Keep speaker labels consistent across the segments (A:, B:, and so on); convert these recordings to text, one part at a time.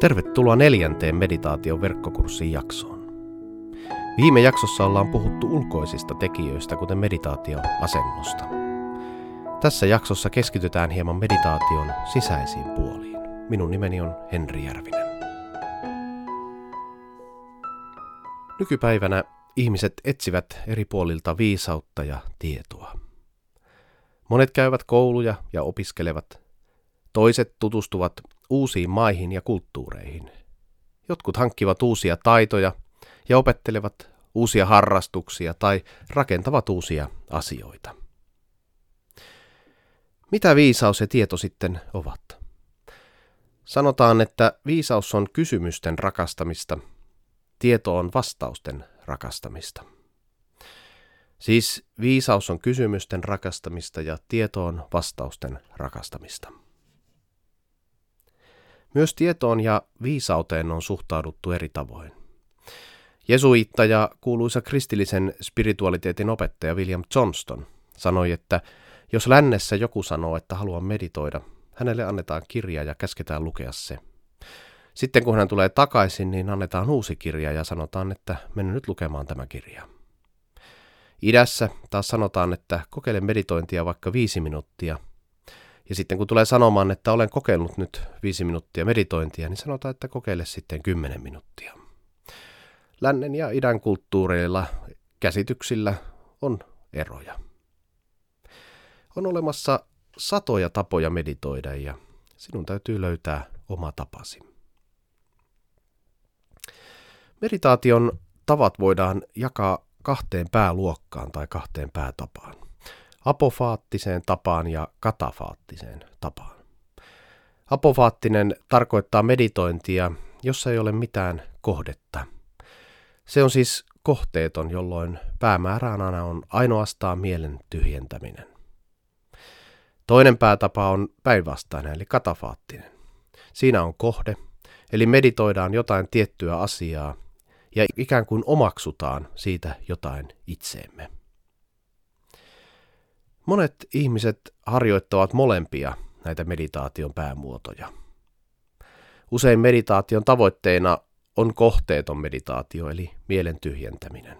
A: Tervetuloa neljänteen meditaation verkkokurssin jaksoon. Viime jaksossa ollaan puhuttu ulkoisista tekijöistä, kuten meditaatioasennosta. Tässä jaksossa keskitytään hieman meditaation sisäisiin puoliin. Minun nimeni on Henri Järvinen. Nykypäivänä ihmiset etsivät eri puolilta viisautta ja tietoa. Monet käyvät kouluja ja opiskelevat. Toiset tutustuvat uusiin maihin ja kulttuureihin. Jotkut hankkivat uusia taitoja ja opettelevat uusia harrastuksia tai rakentavat uusia asioita. Mitä viisaus ja tieto sitten ovat? Sanotaan, että viisaus on kysymysten rakastamista, tieto on vastausten rakastamista. Siis viisaus on kysymysten rakastamista ja tieto on vastausten rakastamista. Myös tietoon ja viisauteen on suhtauduttu eri tavoin. Jesuitta ja kuuluisa kristillisen spiritualiteetin opettaja William Johnston sanoi, että jos lännessä joku sanoo, että haluaa meditoida, hänelle annetaan kirja ja käsketään lukea se. Sitten kun hän tulee takaisin, niin annetaan uusi kirja ja sanotaan, että mene nyt lukemaan tämä kirja. Idässä taas sanotaan, että kokeile meditointia vaikka viisi minuuttia – ja sitten kun tulee sanomaan, että olen kokeillut nyt viisi minuuttia meditointia, niin sanotaan, että kokeile sitten kymmenen minuuttia. Lännen ja idän kulttuureilla, käsityksillä on eroja. On olemassa satoja tapoja meditoida ja sinun täytyy löytää oma tapasi. Meditaation tavat voidaan jakaa kahteen pääluokkaan tai kahteen päätapaan apofaattiseen tapaan ja katafaattiseen tapaan. Apofaattinen tarkoittaa meditointia, jossa ei ole mitään kohdetta. Se on siis kohteeton, jolloin päämääränä on ainoastaan mielen tyhjentäminen. Toinen päätapa on päinvastainen, eli katafaattinen. Siinä on kohde, eli meditoidaan jotain tiettyä asiaa ja ikään kuin omaksutaan siitä jotain itseemme. Monet ihmiset harjoittavat molempia näitä meditaation päämuotoja. Usein meditaation tavoitteena on kohteeton meditaatio eli mielen tyhjentäminen.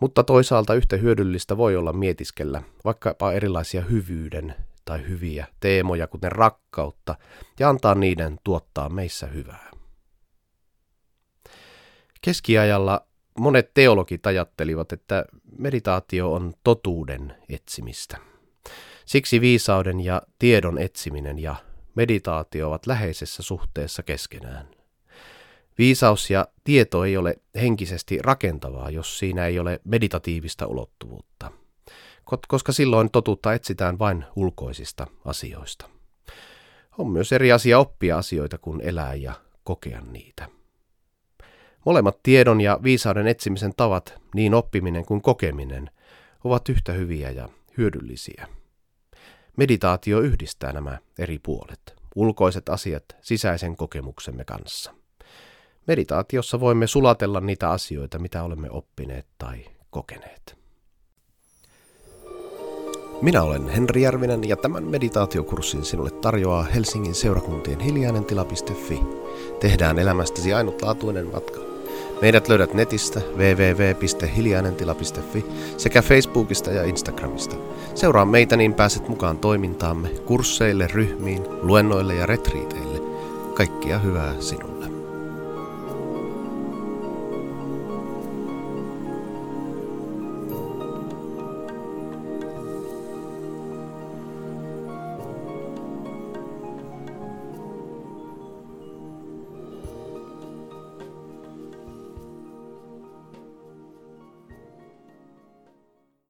A: Mutta toisaalta yhtä hyödyllistä voi olla mietiskellä vaikkapa erilaisia hyvyyden tai hyviä teemoja, kuten rakkautta, ja antaa niiden tuottaa meissä hyvää. Keskiajalla monet teologit ajattelivat, että meditaatio on totuuden etsimistä. Siksi viisauden ja tiedon etsiminen ja meditaatio ovat läheisessä suhteessa keskenään. Viisaus ja tieto ei ole henkisesti rakentavaa, jos siinä ei ole meditatiivista ulottuvuutta, koska silloin totuutta etsitään vain ulkoisista asioista. On myös eri asia oppia asioita kuin elää ja kokea niitä. Molemmat tiedon ja viisauden etsimisen tavat, niin oppiminen kuin kokeminen, ovat yhtä hyviä ja hyödyllisiä. Meditaatio yhdistää nämä eri puolet, ulkoiset asiat sisäisen kokemuksemme kanssa. Meditaatiossa voimme sulatella niitä asioita, mitä olemme oppineet tai kokeneet. Minä olen Henri Järvinen ja tämän meditaatiokurssin sinulle tarjoaa Helsingin seurakuntien hiljainen tila.fi. Tehdään elämästäsi ainutlaatuinen matka Meidät löydät netistä www.hiljainentila.fi sekä Facebookista ja Instagramista. Seuraa meitä niin pääset mukaan toimintaamme, kursseille, ryhmiin, luennoille ja retriiteille. Kaikkia hyvää sinulle.